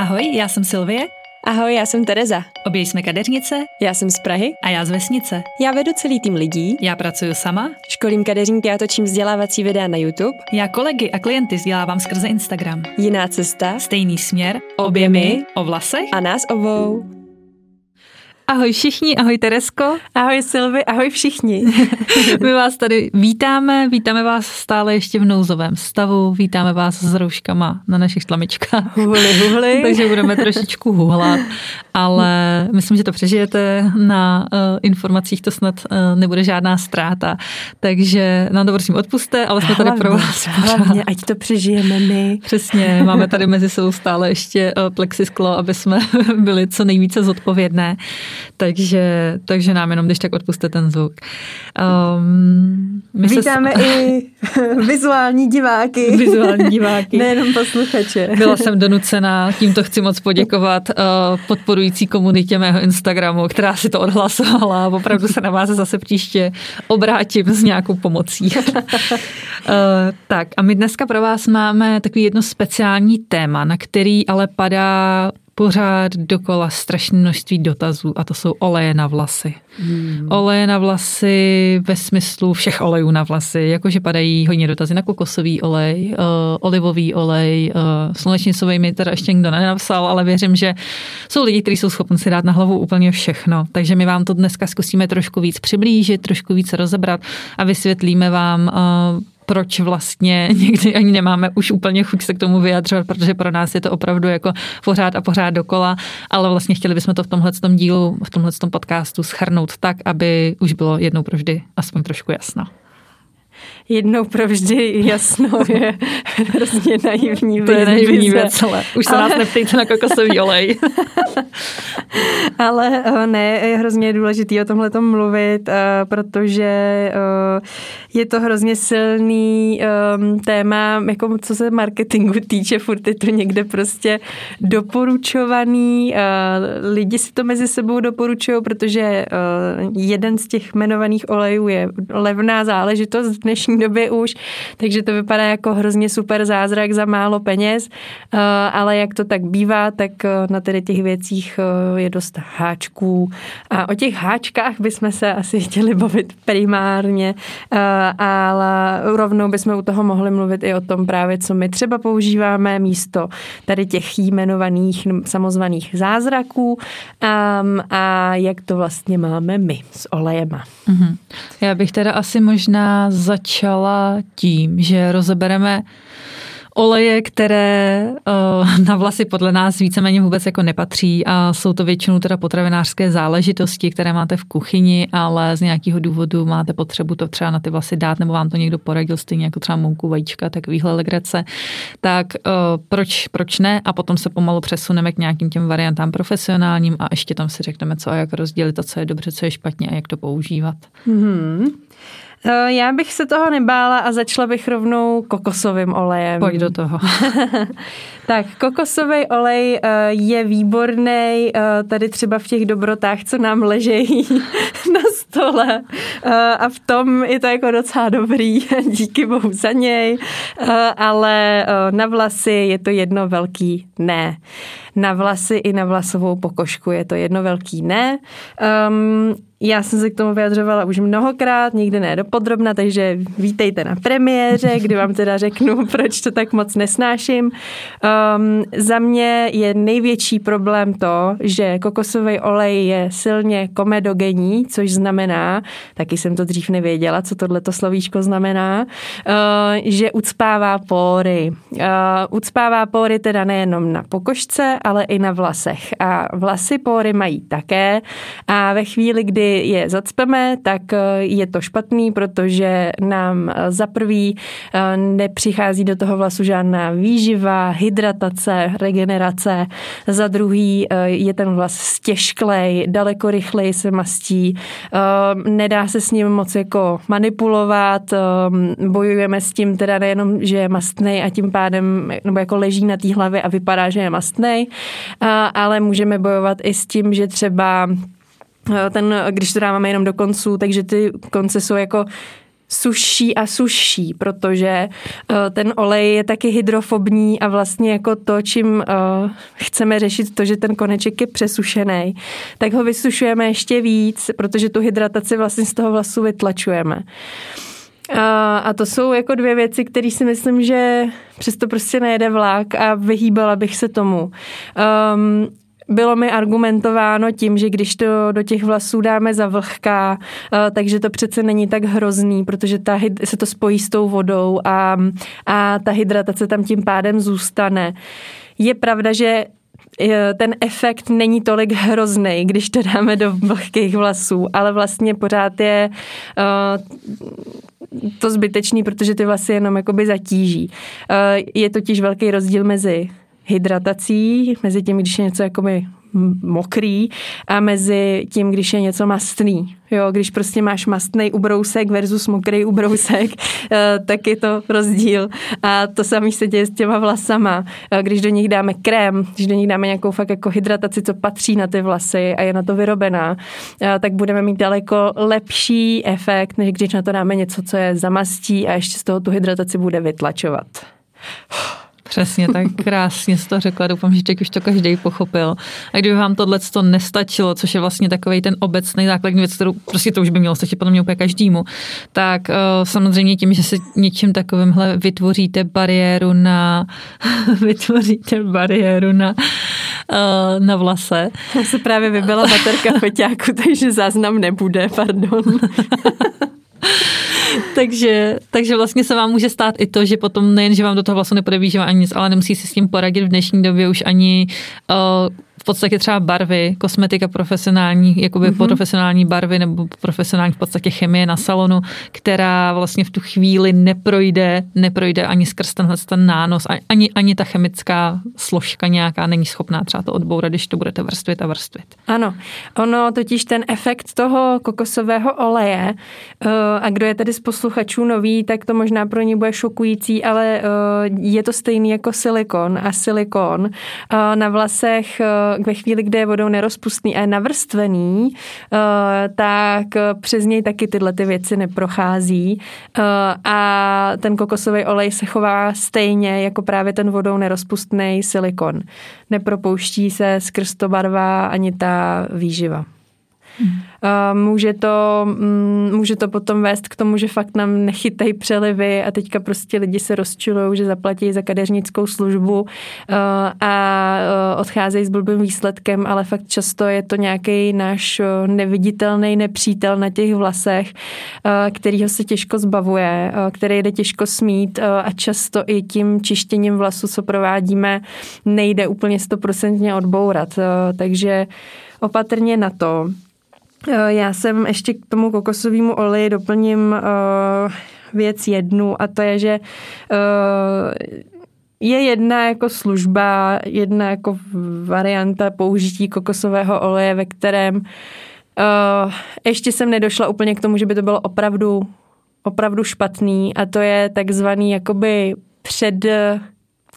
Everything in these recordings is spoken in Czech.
Ahoj, já jsem Silvie. Ahoj, já jsem Tereza. Obě jsme kadeřnice. Já jsem z Prahy. A já z vesnice. Já vedu celý tým lidí. Já pracuji sama. Školím kadeřníky a točím vzdělávací videa na YouTube. Já kolegy a klienty vzdělávám skrze Instagram. Jiná cesta. Stejný směr. Obě my. O vlasech. A nás obou. Ahoj všichni, ahoj Teresko. Ahoj Silvi, ahoj všichni. My vás tady vítáme, vítáme vás stále ještě v nouzovém stavu, vítáme vás s rouškama na našich tlamičkách. Huli, huli. Takže budeme trošičku huhlat, ale myslím, že to přežijete. Na uh, informacích to snad uh, nebude žádná ztráta. Takže nám to prosím odpuste, ale jsme hlavně, tady pro vás. Hlavně, ať to přežijeme my. Přesně, máme tady mezi sebou stále ještě uh, plexisklo, aby jsme byli co nejvíce zodpovědné takže, takže nám jenom když tak odpuste ten zvuk. Um, my Vítáme se... i vizuální diváky. Vizuální diváky. Nejenom posluchače. Byla jsem donucena, tímto chci moc poděkovat uh, podporující komunitě mého Instagramu, která si to odhlasovala a opravdu se na vás zase příště obrátím s nějakou pomocí. uh, tak a my dneska pro vás máme takový jedno speciální téma, na který ale padá pořád dokola strašné množství dotazů a to jsou oleje na vlasy. Hmm. Oleje na vlasy ve smyslu všech olejů na vlasy, jakože padají hodně dotazy na kokosový olej, uh, olivový olej, uh, slunečnicový mi teda ještě nikdo nenapsal, ale věřím, že jsou lidi, kteří jsou schopni si dát na hlavu úplně všechno. Takže my vám to dneska zkusíme trošku víc přiblížit, trošku víc rozebrat a vysvětlíme vám, uh, proč vlastně někdy ani nemáme už úplně chuť se k tomu vyjadřovat, protože pro nás je to opravdu jako pořád a pořád dokola, ale vlastně chtěli bychom to v tomhle dílu, v tomhle podcastu schrnout tak, aby už bylo jednou provždy aspoň trošku jasno jednou provždy jasno je hrozně naivní To je naivní věc, ale už se ale... nás neptejte na kokosový olej. ale eh, ne, je hrozně důležitý o tomhle mluvit, eh, protože eh, je to hrozně silný ehm, téma, jako co se marketingu týče, furt je to někde prostě doporučovaný, lidi si to mezi sebou doporučují, protože jeden z těch jmenovaných olejů je levná záležitost v dnešní době už, takže to vypadá jako hrozně super zázrak za málo peněz, eh, ale jak to tak bývá, tak eh, na tedy těch věcích eh, je dost háčků a o těch háčkách bychom se asi chtěli bavit primárně, ale rovnou bychom u toho mohli mluvit i o tom právě, co my třeba používáme místo tady těch jmenovaných samozvaných zázraků a, a jak to vlastně máme my s olejema. Mm-hmm. Já bych teda asi možná začala začala tím, že rozebereme oleje, které uh, na vlasy podle nás víceméně vůbec jako nepatří a jsou to většinou teda potravinářské záležitosti, které máte v kuchyni, ale z nějakého důvodu máte potřebu to třeba na ty vlasy dát, nebo vám to někdo poradil, stejně jako třeba mouku, vajíčka, takovýhle legrace, tak uh, proč, proč ne? A potom se pomalu přesuneme k nějakým těm variantám profesionálním a ještě tam si řekneme, co a jak rozdělit a co je dobře, co je špatně a jak to používat. Hmm. Eh, já bych se toho nebála a začala bych rovnou kokosovým olejem. Pojď do toho. tak, kokosový olej eh, je výborný eh, tady třeba v těch dobrotách, co nám ležejí na stole a v tom je to jako docela dobrý, díky bohu za něj, ale na vlasy je to jedno velký ne. Na vlasy i na vlasovou pokožku je to jedno velký ne. Um, já jsem se k tomu vyjadřovala už mnohokrát, nikdy ne dopodrobna, takže vítejte na premiéře, kdy vám teda řeknu, proč to tak moc nesnáším. Um, za mě je největší problém to, že kokosový olej je silně komedogenní, což znamená, taky jsem to dřív nevěděla, co tohleto slovíčko znamená, uh, že ucpává pory. Uh, ucpává pory teda nejenom na pokožce, ale i na vlasech. A vlasy pory mají také a ve chvíli, kdy je zacpeme, tak eh, je to špatný, protože nám eh, za prvý eh, nepřichází do toho vlasu žádná výživa, hydratace, regenerace. Za druhý je ten vlas stěžklej, daleko rychleji se mastí, nedá se s ním moc jako manipulovat, bojujeme s tím teda nejenom, že je mastnej a tím pádem nebo jako leží na té hlavě a vypadá, že je mastnej, ale můžeme bojovat i s tím, že třeba ten, když to dáváme jenom do konců, takže ty konce jsou jako suší a suší, protože uh, ten olej je taky hydrofobní a vlastně jako to, čím uh, chceme řešit to, že ten koneček je přesušený, tak ho vysušujeme ještě víc, protože tu hydrataci vlastně z toho vlasu vytlačujeme. A, a to jsou jako dvě věci, které si myslím, že přesto prostě nejede vlak a vyhýbala bych se tomu. Um, bylo mi argumentováno tím, že když to do těch vlasů dáme za vlhká, eh, takže to přece není tak hrozný, protože ta, se to spojí s tou vodou a, a ta hydratace tam tím pádem zůstane. Je pravda, že eh, ten efekt není tolik hrozný, když to dáme do vlhkých vlasů, ale vlastně pořád je uh, to zbytečný, protože ty vlasy jenom jakoby zatíží. Uh, je totiž velký rozdíl mezi hydratací, mezi tím, když je něco jakoby mokrý a mezi tím, když je něco mastný. Jo, když prostě máš mastný ubrousek versus mokrý ubrousek, eh, tak je to rozdíl. A to samé se děje s těma vlasama. Eh, když do nich dáme krém, když do nich dáme nějakou fakt jako hydrataci, co patří na ty vlasy a je na to vyrobená, eh, tak budeme mít daleko lepší efekt, než když na to dáme něco, co je zamastí a ještě z toho tu hydrataci bude vytlačovat. Přesně, tak krásně jsi to řekla, doufám, že teď už to každý pochopil. A kdyby vám tohle to nestačilo, což je vlastně takový ten obecný základní věc, kterou prostě to už by mělo stačit podle mě úplně každému, tak uh, samozřejmě tím, že se něčím takovýmhle vytvoříte bariéru na vytvoříte bariéru na uh, na vlase. Já se právě vybila baterka feťáku, takže záznam nebude, pardon. takže, takže vlastně se vám může stát i to, že potom nejen, že vám do toho vlasu nepodebíží ani nic, ale nemusí si s tím poradit v dnešní době už ani uh, v podstatě třeba barvy, kosmetika profesionální, jakoby mm-hmm. profesionální barvy nebo profesionální v podstatě chemie na salonu, která vlastně v tu chvíli neprojde, neprojde ani skrz tenhle ten nános, ani, ani ta chemická složka nějaká není schopná třeba to odbourat, když to budete vrstvit a vrstvit. Ano, ono totiž ten efekt toho kokosového oleje, eh, a kdo je tady z posluchačů nový, tak to možná pro ně bude šokující, ale eh, je to stejný jako silikon a silikon eh, na vlasech ve chvíli, kdy je vodou nerozpustný a je navrstvený, eh, tak přes něj taky tyhle ty věci neprochází eh, a ten kokosový olej se chová stejně jako právě ten vodou nerozpustný silikon. Nepropouští se skrz to barva ani ta výživa. Hmm. Může to, mm, může to potom vést k tomu, že fakt nám nechytají přelivy a teďka prostě lidi se rozčilují, že zaplatí za kadeřnickou službu a odcházejí s blbým výsledkem, ale fakt často je to nějaký náš neviditelný nepřítel na těch vlasech, kterýho se těžko zbavuje, který jde těžko smít a často i tím čištěním vlasu, co provádíme, nejde úplně stoprocentně odbourat. Takže opatrně na to. Eh, já jsem ještě k tomu kokosovému oleji doplním uh, věc jednu a to je, že uh, je jedna jako služba, jedna jako varianta použití kokosového oleje, ve kterém uh, ještě jsem nedošla úplně k tomu, že by to bylo opravdu, opravdu špatný a to je takzvaný jakoby před,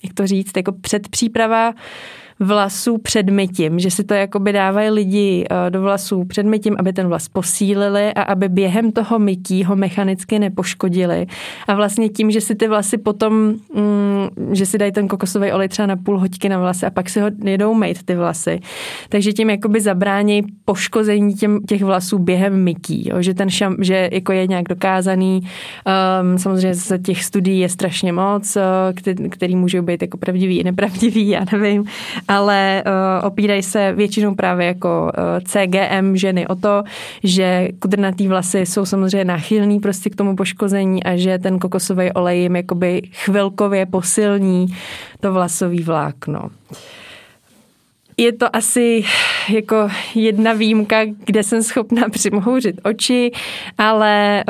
jak to říct, jako předpříprava vlasů před mytím, že si to jakoby dávají lidi eh, do vlasů před mytím, aby ten vlas posílili a aby během toho mytí ho mechanicky nepoškodili. A vlastně tím, že si ty vlasy potom, mm, že si dají ten kokosový olej třeba na půl hoďky na vlasy a pak si ho jedou mít ty vlasy. Takže tím jakoby zabrání poškození těm, těch vlasů během mytí, jo? že ten šam, že jako je nějak dokázaný. Um, samozřejmě z těch studií je strašně moc, eh, který, který můžou být jako pravdivý i nepravdivý, já nevím ale uh, opírají se většinou právě jako uh, eh, CGM ženy o to, že kudrnatý vlasy jsou samozřejmě náchylný prostě k tomu poškození a že ten kokosový olej jim jakoby chvilkově posilní to vlasový vlákno. Je to asi jako jedna výjimka, kde jsem schopná přimhouřit oči, ale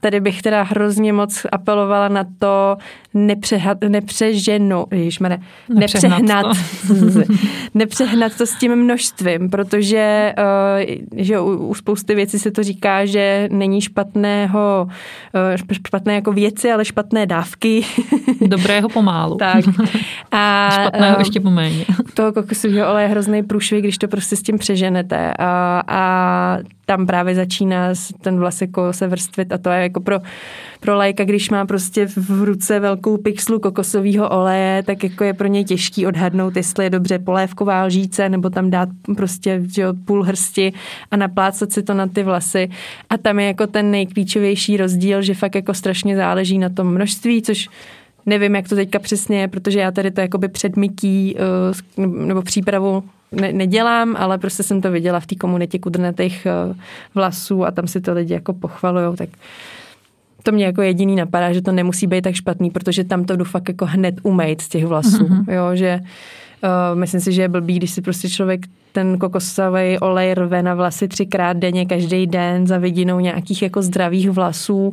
tady bych teda hrozně moc apelovala na to, nepřehat, nepřeženu, ježišmane, nepřehnat, nepřehnat to s tím množstvím, protože že u, u spousty věcí se to říká, že není špatného, špatné jako věci, ale špatné dávky. Dobrého pomálu. tak. A, špatného ještě poméně. Toho kokosového je hrozný průšvih, když to prostě s tím přeženete. A, a tam právě začíná ten vlas jako se vrstvit a to je jako pro, pro lajka, když má prostě v ruce velkou pixlu kokosového oleje, tak jako je pro něj těžký odhadnout, jestli je dobře polévková lžíce nebo tam dát prostě že, půl hrsti a naplácat si to na ty vlasy. A tam je jako ten nejklíčovější rozdíl, že fakt jako strašně záleží na tom množství, což Nevím, jak to teďka přesně je, protože já tady to jakoby předmytí uh, nebo přípravu ne, nedělám, ale prostě jsem to viděla v té komunitě kudrnatých uh, vlasů a tam si to lidi jako pochvalujou, tak to mě jako jediný napadá, že to nemusí být tak špatný, protože tam to jdu fakt jako hned umejt z těch vlasů, mm-hmm. jo, že uh, myslím si, že je blbý, když si prostě člověk ten kokosový olej rve na vlasy třikrát denně, každý den za vidinou nějakých jako zdravých vlasů, uh,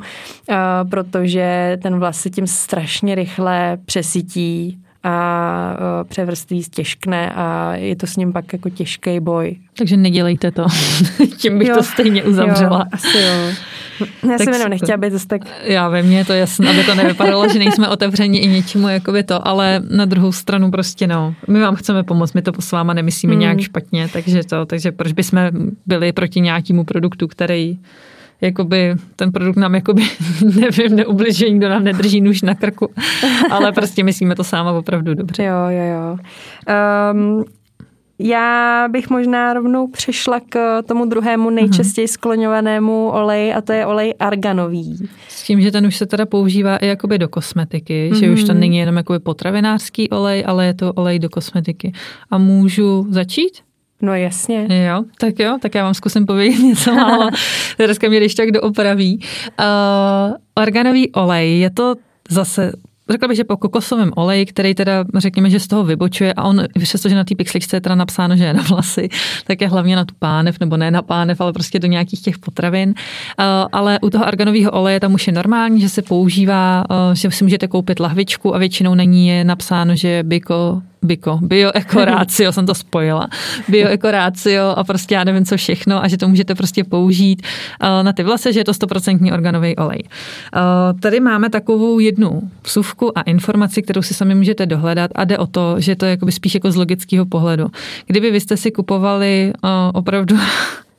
protože ten vlas se tím strašně rychle přesytí a uh, převrství stěžkne a je to s ním pak jako těžký boj. Takže nedělejte to. Tím bych jo, to stejně uzavřela. Jo, asi jo. Já tak jsem jenom nechtěla být zase tak... Já ve mně to jasné, aby to nevypadalo, že nejsme otevřeni i něčemu jakoby to, ale na druhou stranu prostě no, my vám chceme pomoct, my to s váma nemyslíme hmm. nějak špatně, takže to, takže proč bychom byli proti nějakému produktu, který jakoby ten produkt nám jakoby, nevím, neubližuje, nikdo nám nedrží nůž na krku, ale prostě myslíme to sáma opravdu dobře. Jo, jo, jo. Um, já bych možná rovnou přešla k tomu druhému nejčastěji skloňovanému oleji a to je olej arganový. S tím, že ten už se teda používá i jakoby do kosmetiky, mm-hmm. že už to mhm. není jenom jakoby potravinářský olej, ale je to olej do kosmetiky. A můžu začít? No jasně. Jo, tak jo, tak já vám zkusím povědět něco málo. Dneska mě když tak doopraví. Uh, organový olej, je to zase řekla bych, že po kokosovém oleji, který teda řekněme, že z toho vybočuje a on, přestože na té pixličce je teda napsáno, že je na vlasy, tak je hlavně na tu pánev, nebo ne na pánev, ale prostě do nějakých těch potravin. Ale u toho arganového oleje tam už je normální, že se používá, že si můžete koupit lahvičku a většinou na ní je napsáno, že je biko Biko, bioekorácio, jsem to spojila, bioekorácio a prostě já nevím co všechno a že to můžete prostě použít eh, na ty vlasy, že je to 100% organový olej. Eh, tady máme takovou jednu vsuvku a informaci, kterou si sami můžete dohledat a jde o to, že to je spíš jako z logického pohledu. Kdyby vy jste si kupovali eh, opravdu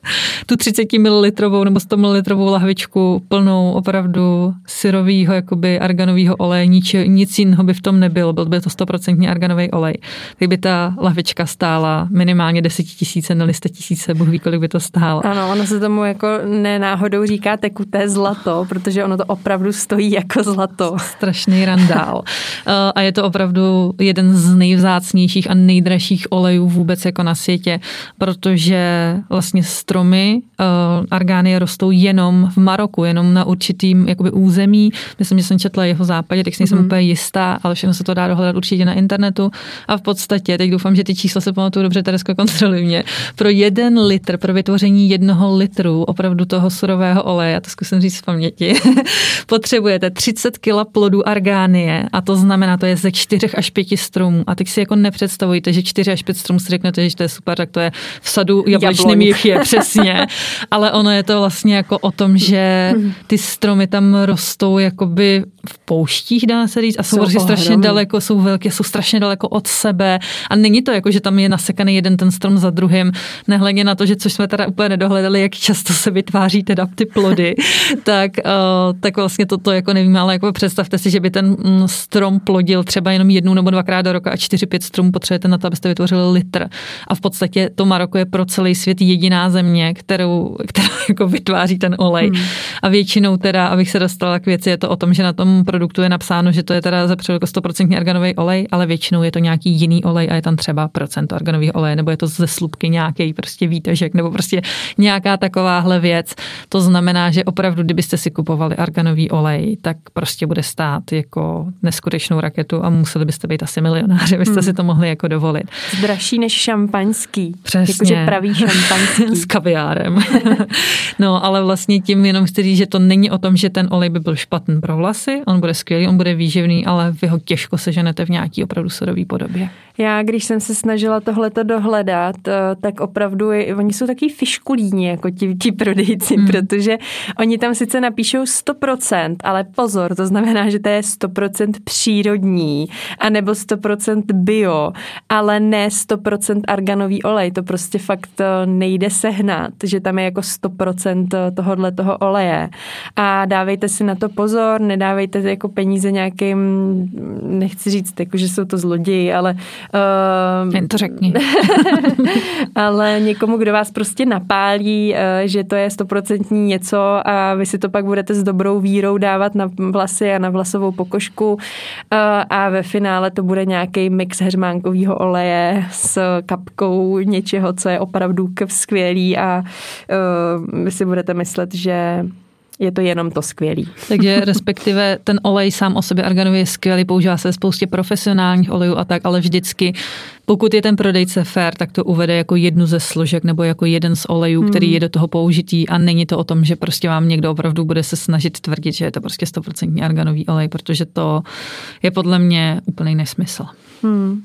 tu 30 ml nebo 100 ml lahvičku plnou opravdu syrovýho, jakoby arganového oleje, nic, nic jiného by v tom nebylo, byl by to 100% arganový olej. Tak by ta lahvička stála minimálně 10 tisíce, nebo 100 tisíce, Bůh ví, kolik by to stálo. Ano, ono se tomu jako nenáhodou říká tekuté zlato, protože ono to opravdu stojí jako zlato. Strašný randál. Eh, a je to opravdu jeden z nejvzácnějších a nejdražších olejů vůbec jako na světě, protože vlastně stromy, uh, argánie rostou jenom v Maroku, jenom na určitým jakoby území. Myslím, že jsem četla jeho západě, tak si nejsem mm. úplně jistá, ale všechno se to dá dohledat určitě na internetu. A v podstatě, teď doufám, že ty čísla se pamatuju dobře, Teresko, kontroluj mě. Pro jeden litr, pro vytvoření jednoho litru opravdu toho surového oleje, já to zkusím říct z paměti, potřebujete 30 kg plodů argánie a to znamená, to je ze 4 až 5 stromů. A teď si jako nepředstavujte, že 4 až 5 stromů si řeknete, že to je super, tak to je v sadu jablečným jich je, přesně. Ale ono je to vlastně jako o tom, že ty stromy tam rostou jakoby v pouštích, dá se říct, a jsou, jsou prostě strašně daleko, jsou velké, jsou strašně daleko od sebe. A není to jako, že tam je nasekaný jeden ten strom za druhým, nehledě na to, že což jsme teda úplně nedohledali, jak často se vytváří teda ty plody, tak, uh, tak vlastně toto jako nevíme, ale jako představte si, že by ten mm, strom plodil třeba jenom jednou nebo dvakrát do roka a čtyři, pět stromů potřebujete na to, abyste vytvořili litr. A v podstatě to Maroko je pro celý svět jediná země, kterou, která jako vytváří ten olej. Hmm. A většinou teda, abych se dostala k věci, je to o tom, že na tom produktu je napsáno, že to je teda za jako 100% arganový olej, ale většinou je to nějaký jiný olej a je tam třeba procento arganového oleje, nebo je to ze slupky nějaký prostě výtažek, nebo prostě nějaká takováhle věc. To znamená, že opravdu, kdybyste si kupovali arganový olej, tak prostě bude stát jako neskutečnou raketu a museli byste být asi milionáři, byste hmm. si to mohli jako dovolit. Zdražší než šampaňský. Přesně. Jakože pravý šampaňský. kaviárem. no, ale vlastně tím jenom chci říct, že to není o tom, že ten olej by byl špatný pro vlasy, on bude skvělý, on bude výživný, ale vy ho těžko seženete v nějaký opravdu sodový podobě. Já, když jsem se snažila tohleto dohledat, eh, tak opravdu je, oni jsou taky fiškulíni, jako ti, ti prodejci, hmm. protože oni tam sice napíšou 100%, ale pozor, to znamená, že to je 100% přírodní, anebo 100% bio, ale ne 100% arganový olej. To prostě fakt eh, nejde sehnat, že tam je jako 100% eh, tohohle toho oleje. A dávejte si na to pozor, nedávejte jako peníze nějakým, nechci říct, jako, že jsou to zloději, ale Uh, Jen to řekni. ale někomu, kdo vás prostě napálí, uh, že to je stoprocentní něco a vy si to pak budete s dobrou vírou dávat na vlasy a na vlasovou pokožku uh, a ve finále to bude nějaký mix heřmánkového oleje s kapkou něčeho, co je opravdu skvělý a uh, vy si budete myslet, že je to jenom to skvělý. Takže respektive ten olej sám o sobě arganový je skvělý, používá se spoustě profesionálních olejů a tak, ale vždycky, pokud je ten prodejce fair, tak to uvede jako jednu ze složek nebo jako jeden z olejů, hmm. který je do toho použitý a není to o tom, že prostě vám někdo opravdu bude se snažit tvrdit, že je to prostě 100% arganový olej, protože to je podle mě úplný nesmysl. Hmm.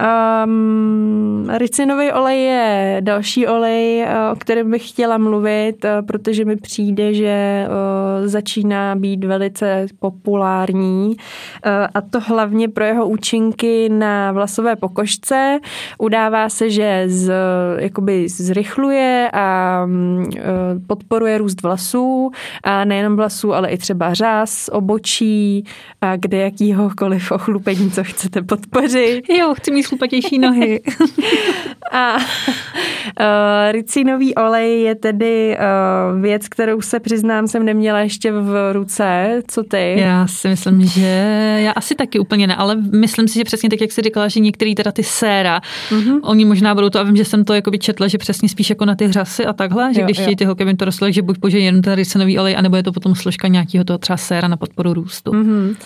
Um, ricinový olej je další olej, eh, o kterém bych chtěla mluvit, eh, protože mi přijde, že uh, začíná být velice populární uh, a to hlavně pro jeho účinky na vlasové pokožce. Udává se, že z, jakoby zrychluje a uh, podporuje růst vlasů a nejenom vlasů, ale i třeba řas, obočí a kde jakýhokoliv ochlupení, co chcete podpořit. Jo, chci mít mít chlupatější nohy. a uh, ricinový olej je tedy uh, věc, kterou se přiznám, jsem neměla ještě v ruce. Co ty? Já si myslím, že já asi taky úplně ne, ale myslím si, že přesně tak, jak jsi říkala, že některý teda ty séra, mm-hmm. oni možná budou to, a vím, že jsem to jakoby četla, že přesně spíš jako na ty hřasy a takhle, že jo, když chtějí ty holky, to rostlo, že buď použijí jenom ten ricinový olej, anebo je to potom složka nějakého toho třeba séra na podporu růstu. Mm-hmm. Uh,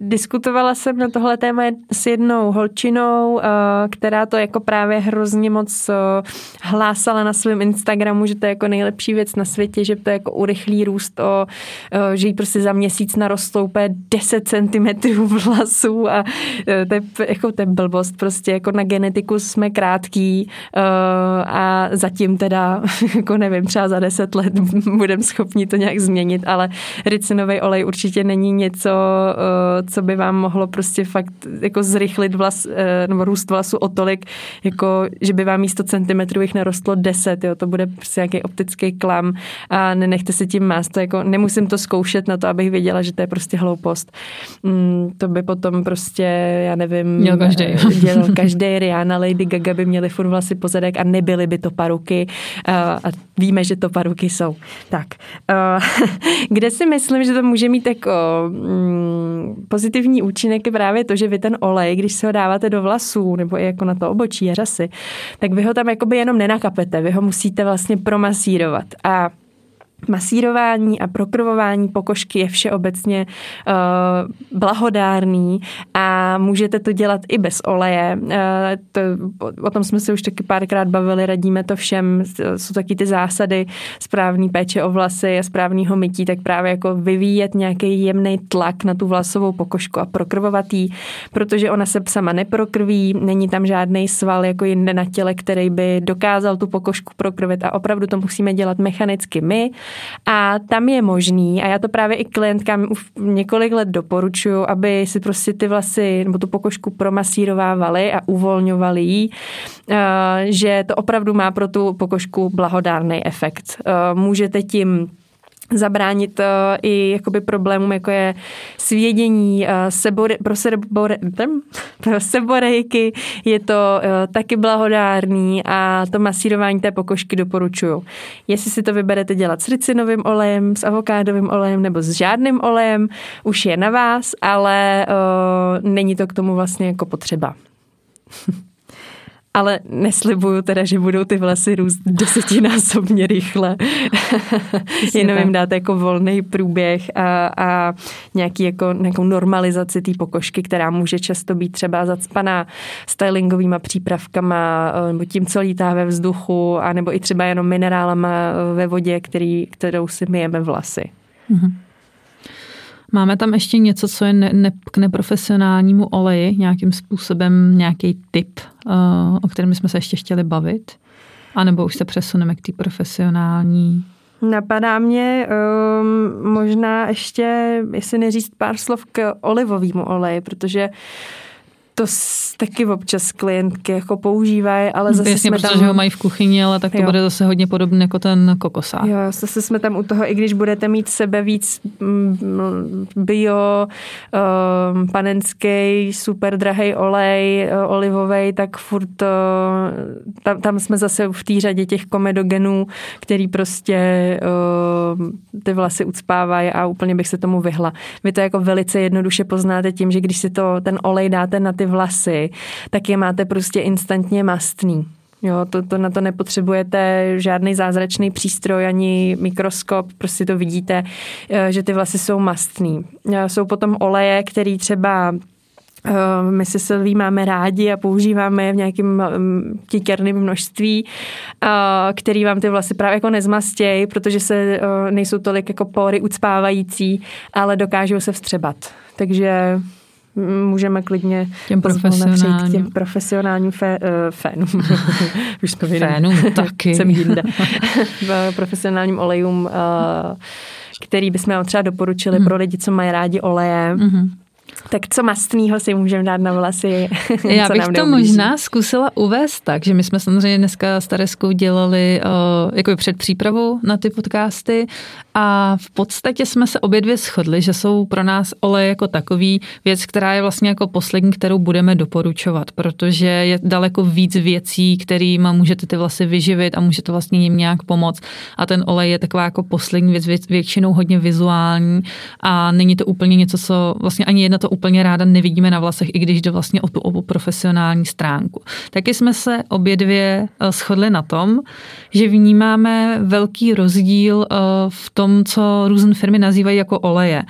diskutovala jsem na tohle téma s jednou holčinou, eh, která to jako právě hrozně moc eh, hlásala na svém Instagramu, že to je jako nejlepší věc na světě, že to je jako urychlí růst, o, eh, že jí prostě za měsíc narostou úplně 10 cm vlasů a to je, jako to je blbost, prostě jako na genetiku jsme krátký a zatím teda, jako nevím, třeba za 10 let budeme schopni to nějak změnit, ale ricinový olej určitě není něco, co by vám mohlo prostě fakt jako zrychlit vlas, eh, nebo růst vlasu o tolik, jako že by vám místo centimetrů jich narostlo 10, jo, to bude prostě nějaký optický klam a nenechte si tím mást, to jako nemusím to zkoušet na to, abych věděla, že to je prostě hloupost. Mm, to by potom prostě, já nevím, měl každý. dělal každý, Rihanna, Lady Gaga by měli furt vlasy pozadek a nebyly by to paruky a, a víme, že to paruky jsou. Tak, kde si myslím, že to může mít jako mm, pozitivní účinek je právě to, že vy ten olej, když se ho dáváte do vlasů nebo i jako na to obočí a řasy, tak vy ho tam jakoby jenom nenakapete, vy ho musíte vlastně promasírovat. A masírování a prokrvování pokožky je všeobecně uh, blahodárný a můžete to dělat i bez oleje. Uh, to, o tom jsme se už taky párkrát bavili, radíme to všem. Jsou taky ty zásady správný péče o vlasy a správného mytí, tak právě jako vyvíjet nějaký jemný tlak na tu vlasovou pokožku a prokrvovat jí, protože ona se sama neprokrví, není tam žádný sval jako jinde na těle, který by dokázal tu pokožku prokrvit a opravdu to musíme dělat mechanicky my a tam je možný, a já to právě i klientkám už několik let doporučuju, aby si prostě ty vlasy nebo tu pokožku promasírovávali a uvolňovali ji, eh, že to opravdu má pro tu pokožku blahodárný efekt. Eh, můžete tím zabránit uh, i jakoby problémům, jako je svědění, uh, sebore, pro, sebore, pro seborejky, je to uh, taky blahodárný a to masírování té pokožky doporučuju. Jestli si to vyberete dělat s ricinovým olejem, s avokádovým olejem nebo s žádným olejem, už je na vás, ale uh, není to k tomu vlastně jako potřeba. ale neslibuju teda, že budou ty vlasy růst desetinásobně rychle. Jenom jim dáte jako volný průběh a, a nějaký jako, nějakou normalizaci té pokožky, která může často být třeba zacpaná stylingovými přípravkama nebo tím, co lítá ve vzduchu, anebo i třeba jenom minerálama ve vodě, který, kterou si myjeme vlasy. Mm-hmm. Máme tam ještě něco, co je ne, ne, k neprofesionálnímu oleji, nějakým způsobem nějaký tip, uh, o kterém jsme se ještě chtěli bavit? A nebo už se přesuneme k té profesionální? Napadá mě um, možná ještě, jestli neříct pár slov k olivovému oleji, protože uh, to taky občas klientky jako používají, ale zase Jasně, jsme protože tam... ho mají v kuchyni, ale tak to jo. bude zase hodně podobné jako ten kokosák. Jo, zase jsme tam u toho, i když budete mít sebe víc mm, bio, um, panenský, super drahý olej, uh, olivový, tak furt uh, tam, tam jsme zase v té řadě těch komedogenů, který prostě uh, ty vlasy ucpávají a úplně bych se tomu vyhla. Vy to jako velice jednoduše poznáte tím, že když si to ten olej dáte na ty ty vlasy, tak je máte prostě instantně mastný. Jo, to, to na to nepotřebujete žádný zázračný přístroj ani mikroskop, prostě to vidíte, eh, že ty vlasy jsou mastný. Eh, jsou potom oleje, který třeba eh, my si Silví máme rádi a používáme je v nějakém tíkerném množství, který vám ty vlasy právě jako nezmastějí, protože se nejsou tolik jako pory ucpávající, ale dokážou se vstřebat. Takže můžeme klidně těm profesionálním, těm profesionálním fé, uh, fénům. Už jsme Fénům taky. Jsem jinde. profesionálním olejům, uh, který bychom třeba doporučili mm. pro lidi, co mají rádi oleje. Mm-hmm tak co mastného si můžeme dát na vlasy? Já bych to možná zkusila uvést tak, že my jsme samozřejmě dneska s Tereskou dělali uh, jako před přípravou na ty podcasty a v podstatě jsme se obě dvě shodli, že jsou pro nás olej jako takový věc, která je vlastně jako poslední, kterou budeme doporučovat, protože je daleko víc věcí, kterými můžete ty vlasy vyživit a můžete vlastně jim nějak pomoct. A ten olej je taková jako poslední věc, většinou hodně vizuální a není to úplně něco, co vlastně ani jedna to úplně ráda nevidíme na vlasech, i když jde vlastně o tu obu profesionální stránku. Taky jsme se obě dvě eh, shodli na tom, že vnímáme velký rozdíl eh, v tom, co různé firmy nazývají jako oleje.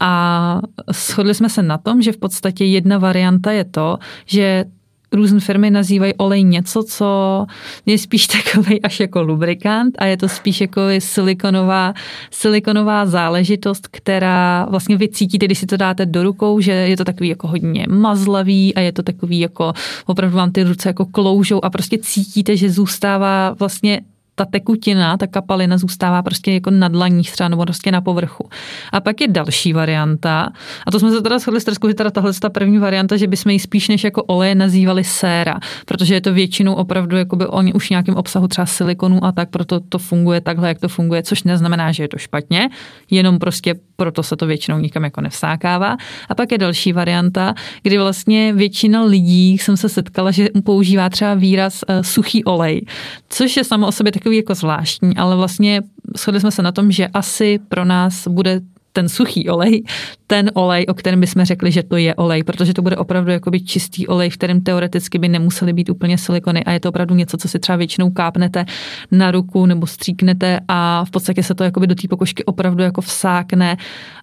A shodli jsme se na tom, že v podstatě jedna varianta je to, že různé firmy nazývají olej něco, co je spíš takový až jako lubrikant a je to spíš jako silikonová, silikonová záležitost, která vlastně vy cítíte, když si to dáte do rukou, že je to takový jako hodně mazlavý a je to takový jako opravdu vám ty ruce jako kloužou a prostě cítíte, že zůstává vlastně ta tekutina, ta kapalina zůstává prostě jako na dlaních třeba nebo prostě na povrchu. A pak je další varianta, a to jsme se teda shodli s Trskou, že teda tahle ta první varianta, že bychom ji spíš než jako oleje nazývali séra, protože je to většinou opravdu jakoby oni už nějakým obsahu třeba silikonu a tak, proto to funguje takhle, jak to funguje, což neznamená, že je to špatně, jenom prostě proto se to většinou nikam jako nevsákává. A pak je další varianta, kdy vlastně většina lidí jsem se setkala, že používá třeba výraz uh, suchý olej, což je samo o sobě takový jako zvláštní, ale vlastně shodli jsme se na tom, že asi pro nás bude ten suchý olej, ten olej, o kterém bychom řekli, že to je olej, protože to bude opravdu jakoby čistý olej, v kterém teoreticky by nemusely být úplně silikony a je to opravdu něco, co si třeba většinou kápnete na ruku nebo stříknete a v podstatě se to jakoby do té pokožky opravdu jako vsákne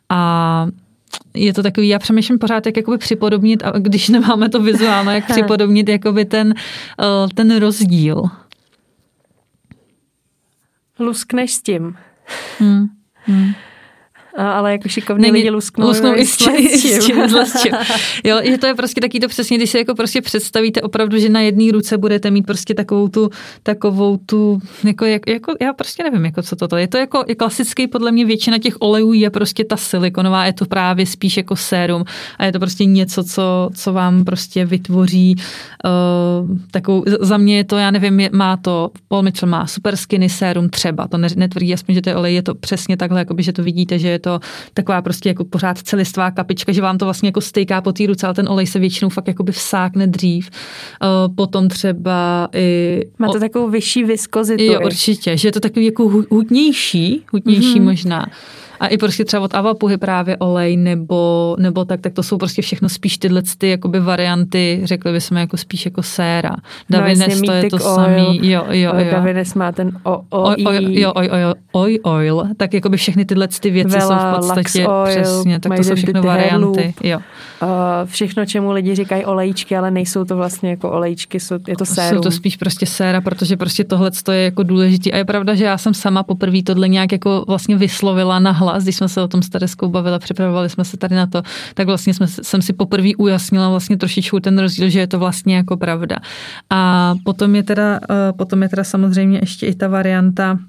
a je to takový, já přemýšlím pořád, jak jakoby připodobnit, a když nemáme to vizuálno, jak připodobnit jakoby ten, eh, ten rozdíl. Luskneš s tím. Hmm. Hmm ale jako šikovní Není, lidi lusknou, lusknou i s tím, s tím, s tím. Jo, že to je prostě taky to přesně, když si jako prostě představíte opravdu, že na jedné ruce budete mít prostě takovou tu, takovou tu, jako, jako, jako já prostě nevím, jako co toto je. To jako je klasický, podle mě většina těch olejů je prostě ta silikonová, je to právě spíš jako sérum a je to prostě něco, co, co vám prostě vytvoří uh, takovou, za mě je to, já nevím, má to, Paul Mitchell má super skinny sérum třeba, to netvrdí aspoň, že to je olej, je to přesně takhle, jakoby, že to vidíte, že je to taková prostě jako pořád celistvá kapička, že vám to vlastně jako stejká po té ruce, ale ten olej se většinou fakt jakoby vsákne dřív. Uh, potom třeba i... Má to takovou vyšší viskozitu. Jo, určitě, že je to takový jako hutnější, hutnější mm-hmm. možná. A i prostě třeba od avapuhy právě olej nebo, nebo tak, tak to jsou prostě všechno spíš tyhle ty jakoby varianty, řekli bychom jako spíš jako séra. Davines no, to je to oil, samý. Jo, jo, jo. Davines má ten o, o, oj, oj, jo, oj, oj, oj, oil, tak jakoby všechny tyhle ty věci Vela, jsou v podstatě oil, přesně, tak to jsou všechno varianty. Jo. Uh, všechno, čemu lidi říkají olejčky, ale nejsou to vlastně jako olejčky, jsou, je to sérum. Jsou to spíš prostě séra, protože prostě tohle je jako důležité. A je pravda, že já jsem sama poprvé tohle nějak jako vlastně vyslovila na hlas, když jsme se o tom s Tereskou bavila, připravovali jsme se tady na to, tak vlastně jsme, jsem si poprvé ujasnila vlastně trošičku ten rozdíl, že je to vlastně jako pravda. A potom je teda, eh, potom je teda samozřejmě ještě i ta varianta,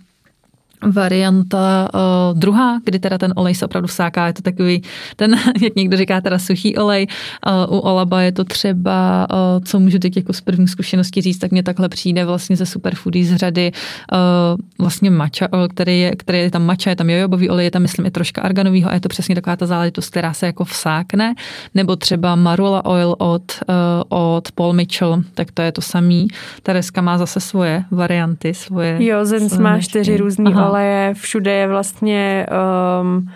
varianta uh, druhá, kdy teda ten olej se opravdu sáká, je to takový, ten, jak někdo říká, teda suchý olej. Uh, u Olaba je to třeba, uh, co můžu teď jako z první zkušenosti říct, tak mě takhle přijde vlastně ze superfoodí z řady uh, vlastně matcha oil, který je, který je tam matcha, je tam jojobový olej, je tam myslím i troška arganovýho a je to přesně taková ta záležitost, která se jako vsákne, nebo třeba marula oil od, uh, od Paul Mitchell, tak to je to samý. Tereska má zase svoje varianty, svoje. Jo, Zens má čtyři různý oleje, všude je vlastně um,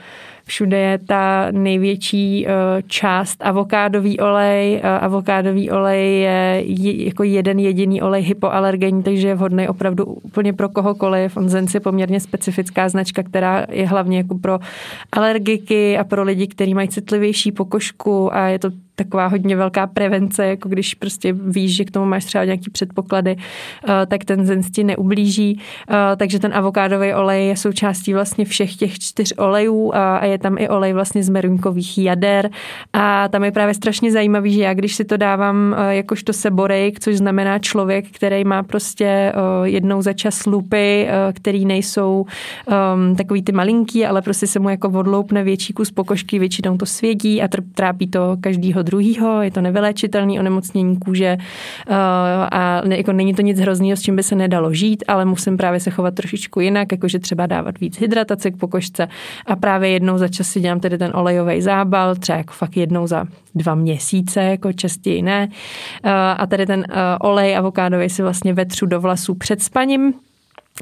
všude je ta největší uh, část avokádový olej. Uh, avokádový olej je jako jeden jediný olej hypoalergenní, takže je vhodný opravdu úplně pro kohokoliv. On Zenc je poměrně specifická značka, která je hlavně jako pro alergiky a pro lidi, kteří mají citlivější pokožku a je to taková hodně velká prevence, jako když prostě víš, že k tomu máš třeba nějaký předpoklady, eh, tak ten zenc ti neublíží. Eh, takže ten avokádový olej je součástí vlastně všech těch čtyř olejů a je tam i olej vlastně z merunkových jader a tam je právě strašně zajímavý, že já když si to dávám eh, jakožto seborejk, což znamená člověk, který má prostě jednou za čas lupy, který nejsou um, takový ty malinký, ale prostě se mu jako odloupne větší kus pokožky, většinou to svědí a trápí to každýho druhého, je to nevyléčitelné onemocnění kůže uh, a ne, jako není to nic hrozného, s čím by se nedalo žít, ale musím právě se chovat trošičku jinak, jakože třeba dávat víc hydratace k pokožce a právě jednou za čas si dělám tedy ten olejový zábal, třeba jako fakt jednou za dva měsíce, jako častěji ne. Uh, a tady ten uh, olej avokádový si vlastně vetřu do vlasů před spaním,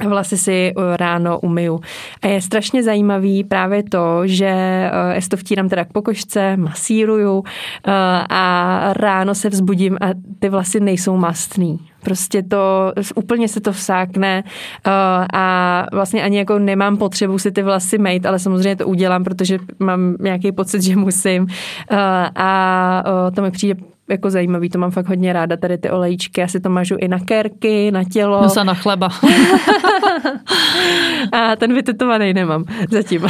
vlasy si eh, ráno umyju. A je strašně zajímavý právě to, že eh, já to vtírám teda k pokožce, masíruju eh, a ráno se vzbudím a ty vlasy nejsou mastný. Prostě to, úplně se to vsákne a vlastně ani jako nemám potřebu si ty vlasy mít, ale samozřejmě to udělám, protože mám nějaký pocit, že musím a to mi přijde jako zajímavý, to mám fakt hodně ráda, tady ty olejčky, já si to mažu i na kerky, na tělo. No na chleba. a ten vytetovaný nemám zatím.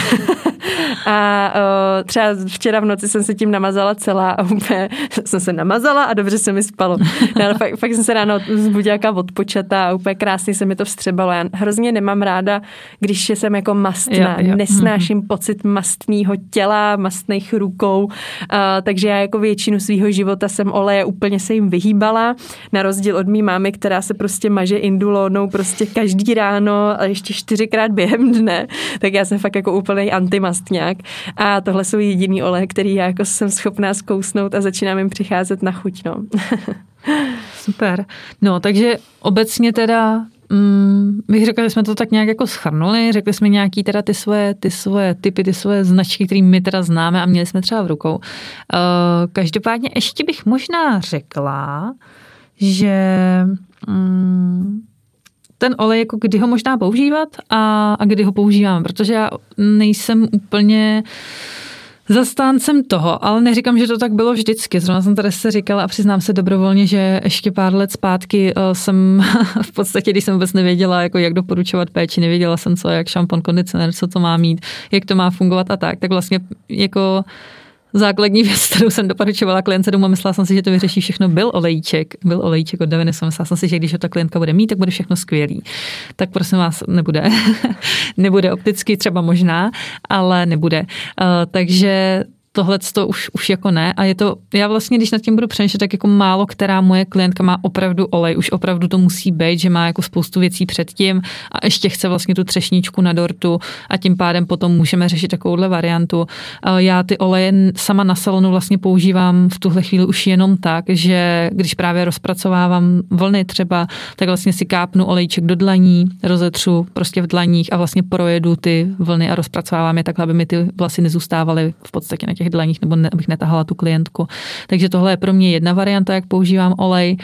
A o, třeba včera v noci jsem se tím namazala celá a úplně jsem se namazala a dobře se mi spalo. No, ale fakt, fakt jsem se ráno zbudila jaká odpočatá a úplně krásně se mi to vstřebalo. Já hrozně nemám ráda, když jsem jako mastná. Jo, jo. Nesnáším mm-hmm. pocit mastného těla, mastných rukou, a, takže já jako většinu svého života jsem oleje úplně se jim vyhýbala, na rozdíl od mý mámy, která se prostě maže indulónou prostě každý ráno a ještě čtyřikrát během dne, tak já jsem fakt jako úplný antimastňák a tohle jsou jediný oleje, který já jako jsem schopná zkousnout a začínám jim přicházet na chuť, no. Super. No, takže obecně teda Mm, bych řekla, že jsme to tak nějak jako schrnuli, řekli jsme nějaký teda ty svoje, ty svoje typy, ty svoje značky, které my teda známe a měli jsme třeba v rukou. Uh, každopádně ještě bych možná řekla, že um, ten olej, jako kdy ho možná používat a, a kdy ho používám, protože já nejsem úplně zastáncem toho, ale neříkám, že to tak bylo vždycky. Zrovna jsem tady se říkala a přiznám se dobrovolně, že ještě pár let zpátky eh, jsem v podstatě, když jsem vůbec nevěděla, jako jak doporučovat péči, nevěděla jsem co, jak šampon, kondicionér, co to má mít, jak to má fungovat a tak, tak vlastně jako základní věc, kterou jsem doporučovala klientce doma, myslela jsem si, že to vyřeší všechno, byl olejček, byl olejček od Deviny, myslela jsem si, že když ho ta klientka bude mít, tak bude všechno skvělý. Tak prosím vás, nebude. nebude opticky třeba možná, ale nebude. Uh, takže tohle to už, už jako ne. A je to, já vlastně, když nad tím budu přemýšlet, tak jako málo která moje klientka má opravdu olej, už opravdu to musí být, že má jako spoustu věcí předtím a ještě chce vlastně tu třešničku na dortu a tím pádem potom můžeme řešit takovouhle variantu. Já ty oleje sama na salonu vlastně používám v tuhle chvíli už jenom tak, že když právě rozpracovávám vlny třeba, tak vlastně si kápnu olejček do dlaní, rozetřu prostě v dlaních a vlastně projedu ty vlny a rozpracovávám je takhle, aby mi ty vlasy nezůstávaly v podstatě na těch dlaních nebo ne, abych netahala tu klientku. Takže tohle je pro mě jedna varianta, jak používám olej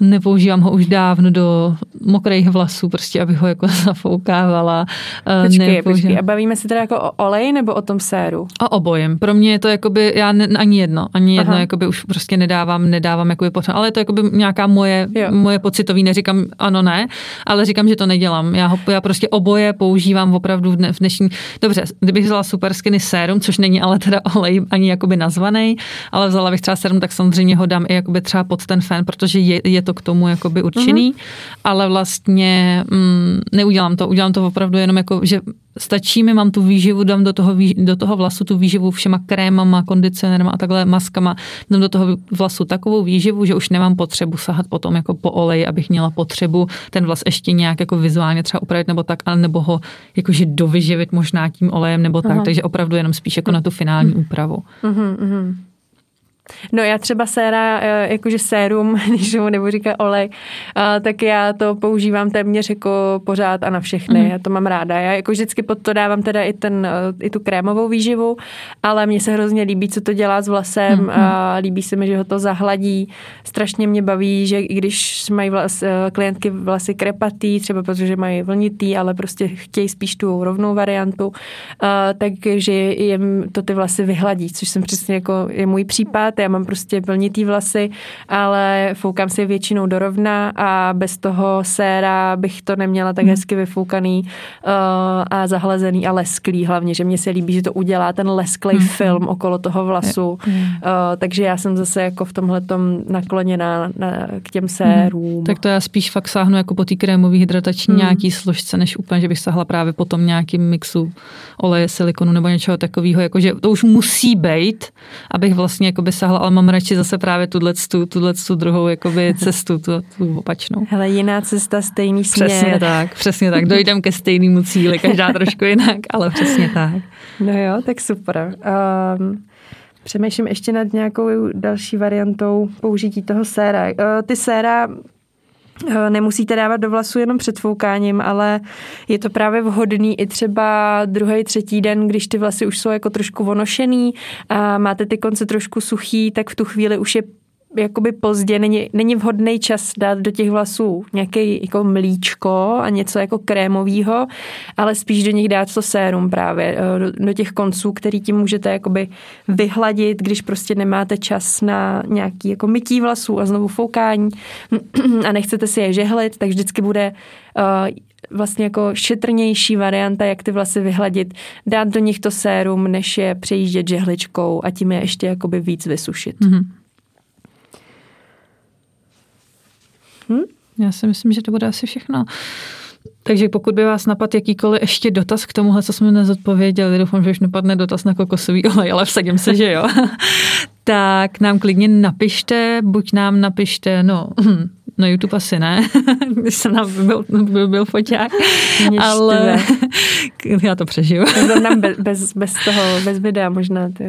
nepoužívám ho už dávno do mokrých vlasů, prostě abych ho jako zafoukávala. Eh, počkej, počkej, a bavíme se teda jako o olej nebo o tom séru? O obojem. Pro mě je to jakoby, já ne, ani jedno, ani jedno, Aha. jakoby už prostě nedávám, nedávám jakoby potřeba, ale je to jakoby nějaká moje, jo. moje pocitový, neříkám ano, ne, ale říkám, že to nedělám. Já, ho, já prostě oboje používám opravdu v, dne, v dnešní, dobře, kdybych vzala super skinny sérum, což není ale teda olej ani jakoby nazvaný, ale vzala bych třeba sérum, tak samozřejmě ho dám i jakoby třeba pod ten fén, protože je, je to k tomu jakoby určený, mm-hmm. ale vlastně mm, neudělám to, udělám to opravdu jenom jako, že stačí mi, mám tu výživu, dám do toho, do toho vlasu tu výživu všema krémama, kondicionérama a takhle maskama, dám do toho vlasu takovou výživu, že už nemám potřebu sahat potom jako po oleji, abych měla potřebu ten vlas ještě nějak jako vizuálně třeba upravit nebo tak, ale nebo ho jakože dovyživit možná tím olejem nebo tak, Aha. takže opravdu jenom spíš jako na tu finální úpravu. Uh-huh, No já třeba séra, eh, jakože sérum, když mu nebo říká olej, eh, tak já to používám téměř jako pořád a na všechny. Mm. Já to mám ráda. Já jako vždycky pod to dávám teda i, ten, eh, i tu krémovou výživu, ale mně se hrozně líbí, co to dělá s vlasem mm. a líbí se mi, že ho to zahladí. Strašně mě baví, že i když mají vlas, klientky vlasy krepatý, třeba protože mají vlnitý, ale prostě chtějí spíš tu rovnou variantu, takže jim to ty vlasy vyhladí, což jsem přesně jako je můj případ já mám prostě vlnitý vlasy, ale foukám si většinou dorovna a bez toho séra bych to neměla tak hmm. hezky vyfoukaný uh, a zahlazený a lesklý hlavně, že mně se líbí, že to udělá ten lesklý hmm. film okolo toho vlasu, hmm. uh, takže já jsem zase jako v tomhle nakloněná na, k těm sérům. Hmm. Tak to já spíš fakt sáhnu jako po té krémové hydratační hmm. nějaký složce, než úplně, že bych sahla právě po tom nějakým mixu oleje, silikonu nebo něčeho takového, jakože to už musí být, abych vlastně jako by sahla, ale mám radši zase právě tuhle tu druhou jakoby cestu, tu, tu opačnou. Hele, jiná cesta, stejný směr. Přesně tak, přesně tak. Dojdem ke stejnému cíli, každá trošku jinak, ale přesně tak. No jo, tak super. Um, Přemýšlím ještě nad nějakou další variantou použití toho séra. Uh, ty séra Eh, nemusíte dávat do vlasu jenom před foukáním, ale je to právě vhodný i třeba druhý, třetí den, když ty vlasy už jsou jako trošku vonošený a máte ty konce trošku suchý, tak v tu chvíli už je jakoby pozdě, není, není vhodný čas dát do těch vlasů nějaký jako mlíčko a něco jako krémového, ale spíš do nich dát to sérum právě, eh, do, do těch konců, který tím můžete jakoby vyhladit, když prostě nemáte čas na nějaký jako mytí vlasů a znovu foukání a nechcete si je žehlit, tak vždycky bude uh, vlastně jako šetrnější varianta, jak ty vlasy vyhladit, dát do nich to sérum, než je přejíždět žehličkou a tím je ještě jakoby víc vysušit. Mm-hmm. Hm? Já si myslím, že to bude asi všechno. Takže pokud by vás napadl jakýkoliv ještě dotaz k tomuhle, co jsme nezodpověděli, doufám, že už nepadne dotaz na kokosový olej, ale vsadím se, že jo, tak nám klidně napište, buď nám napište, no, na YouTube asi ne, když se nám byl, byl, byl foťák, ale já to přežiju. nám bez, bez, bez toho, bez videa možná. Ty.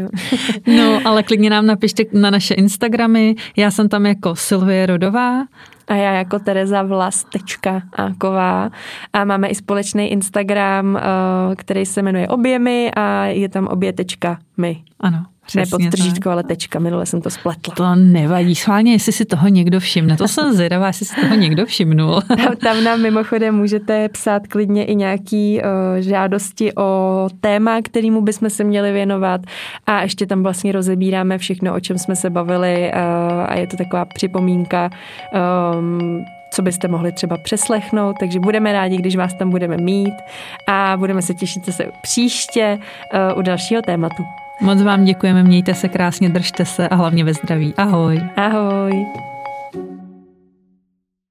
no, ale klidně nám napište na naše Instagramy, já jsem tam jako Silvie Rodová, a já jako Tereza Vlast.áková a máme i společný Instagram, eh, který se jmenuje Objemy a je tam obě.my. Ano. Přesně ne podtržítko, ale tečka. Minule jsem to spletla. To nevadí. Schválně, jestli si toho někdo všimne. To jsem zvědavá, jestli si toho někdo všimnul. Tam, tam nám mimochodem můžete psát klidně i nějaký uh, žádosti o téma, kterýmu bychom se měli věnovat. A ještě tam vlastně rozebíráme všechno, o čem jsme se bavili. Uh, a je to taková připomínka um, co byste mohli třeba přeslechnout, takže budeme rádi, když vás tam budeme mít a budeme se těšit zase příště uh, u dalšího tématu. Moc vám děkujeme, mějte se krásně, držte se a hlavně ve zdraví. Ahoj. Ahoj.